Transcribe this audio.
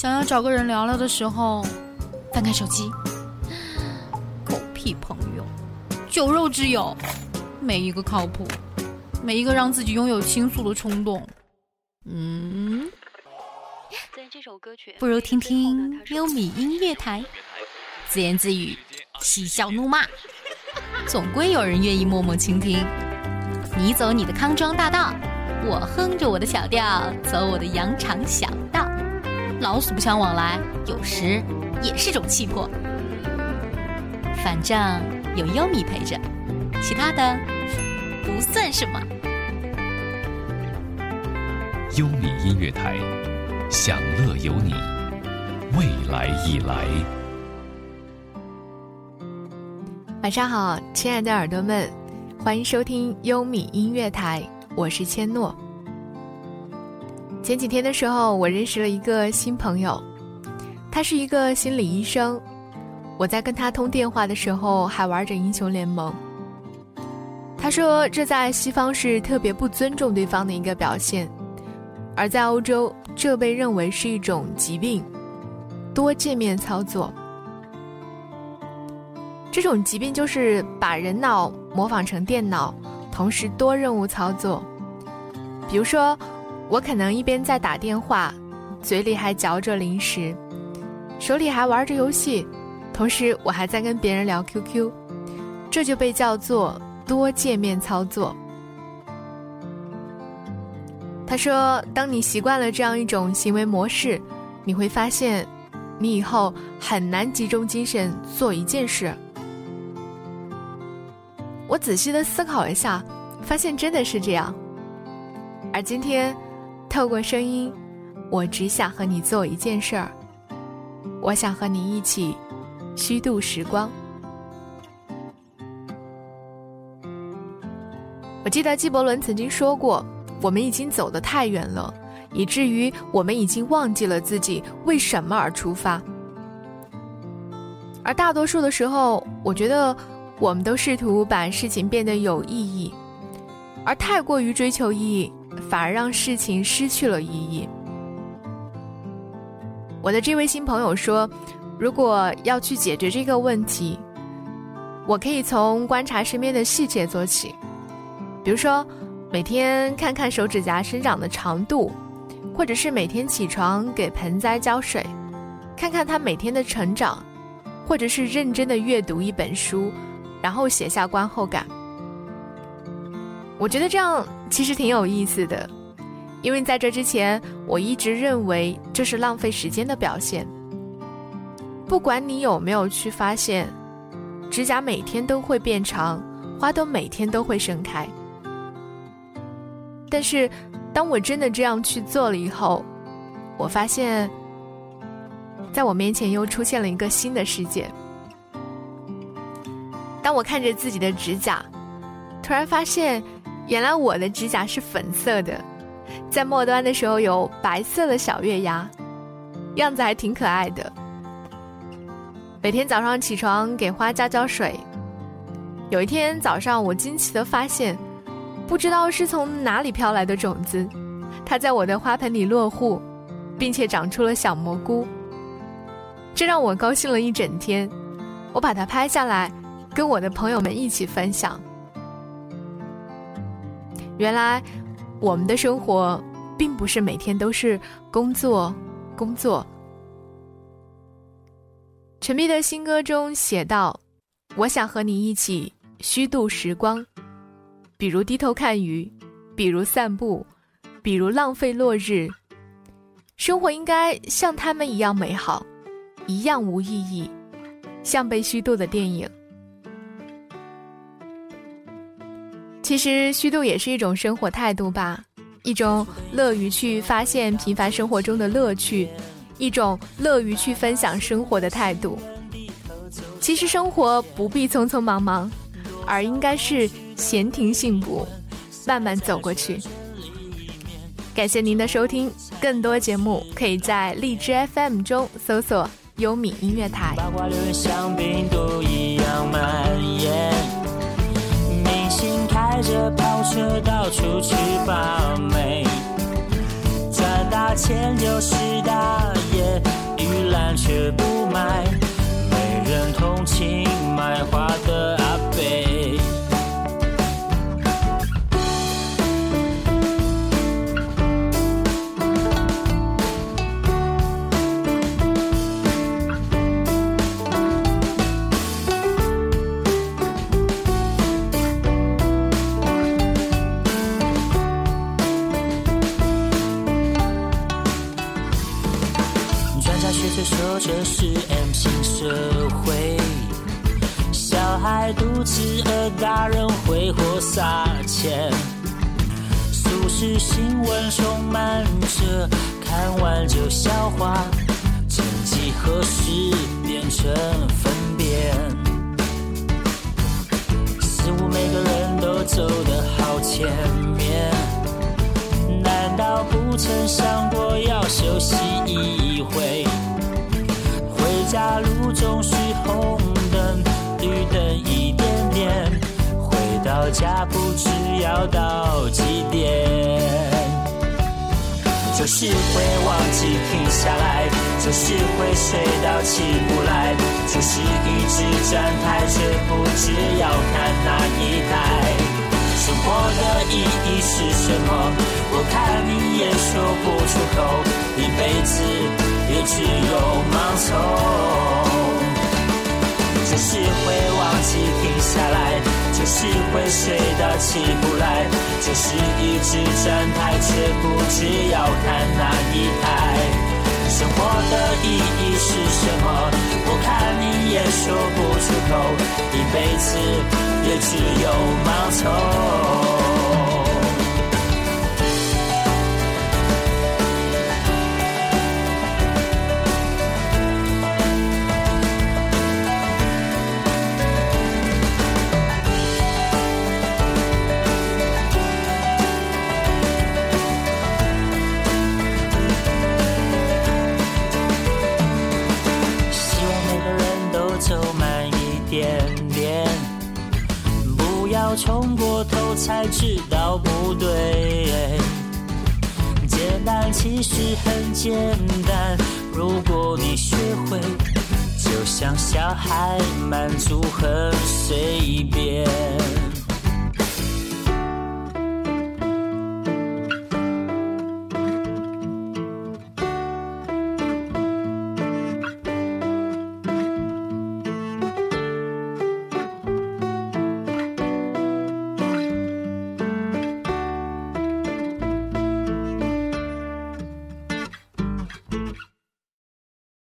想要找个人聊聊的时候，翻开手机，狗屁朋友，酒肉之友，没一个靠谱，没一个让自己拥有倾诉的冲动。嗯，在这首歌曲，不如听听优米音乐台，自言自语，嬉笑怒骂，总归有人愿意默默倾听。你走你的康庄大道，我哼着我的小调，走我的羊肠小道。老死不相往来，有时也是种气魄。反正有优米陪着，其他的不算什么。优米音乐台，享乐有你，未来已来。晚上好，亲爱的耳朵们。欢迎收听优米音乐台，我是千诺。前几天的时候，我认识了一个新朋友，他是一个心理医生。我在跟他通电话的时候，还玩着英雄联盟。他说这在西方是特别不尊重对方的一个表现，而在欧洲，这被认为是一种疾病——多界面操作。这种疾病就是把人脑模仿成电脑，同时多任务操作。比如说，我可能一边在打电话，嘴里还嚼着零食，手里还玩着游戏，同时我还在跟别人聊 QQ，这就被叫做多界面操作。他说，当你习惯了这样一种行为模式，你会发现，你以后很难集中精神做一件事。我仔细的思考一下，发现真的是这样。而今天，透过声音，我只想和你做一件事儿。我想和你一起虚度时光。我记得纪伯伦曾经说过：“我们已经走得太远了，以至于我们已经忘记了自己为什么而出发。”而大多数的时候，我觉得。我们都试图把事情变得有意义，而太过于追求意义，反而让事情失去了意义。我的这位新朋友说：“如果要去解决这个问题，我可以从观察身边的细节做起，比如说每天看看手指甲生长的长度，或者是每天起床给盆栽浇水，看看它每天的成长，或者是认真的阅读一本书。”然后写下观后感，我觉得这样其实挺有意思的，因为在这之前，我一直认为这是浪费时间的表现。不管你有没有去发现，指甲每天都会变长，花都每天都会盛开。但是，当我真的这样去做了以后，我发现，在我面前又出现了一个新的世界。当我看着自己的指甲，突然发现，原来我的指甲是粉色的，在末端的时候有白色的小月牙，样子还挺可爱的。每天早上起床给花浇浇水，有一天早上我惊奇的发现，不知道是从哪里飘来的种子，它在我的花盆里落户，并且长出了小蘑菇，这让我高兴了一整天。我把它拍下来。跟我的朋友们一起分享。原来，我们的生活并不是每天都是工作，工作。陈碧的新歌中写道：“我想和你一起虚度时光，比如低头看鱼，比如散步，比如浪费落日。生活应该像他们一样美好，一样无意义，像被虚度的电影。”其实虚度也是一种生活态度吧，一种乐于去发现平凡生活中的乐趣，一种乐于去分享生活的态度。其实生活不必匆匆忙忙，而应该是闲庭信步，慢慢走过去。感谢您的收听，更多节目可以在荔枝 FM 中搜索“优米音乐台”。开着跑车到处去把妹，赚大钱就是大爷。却说这是 M 型社会，小孩肚子饿，大人挥霍撒钱。俗世新闻充满着看完就消化，曾几何时变成粪便。似乎每个人都走得好前面，难道不曾想过要休息一？回家不知要到几点。就是会忘记停下来，就是会睡到起不来，就是一直站台却不知要看哪一台。生活的意义是什么？我看你也说不出口，一辈子也只有盲从。就是会忘记停下来，是会睡到起不来，这是一直站台却不知要看哪一台。生活的意义是什么？我看你也说不出口，一辈子也只有盲从。要冲过头才知道不对。简单其实很简单，如果你学会，就像小孩满足很随便。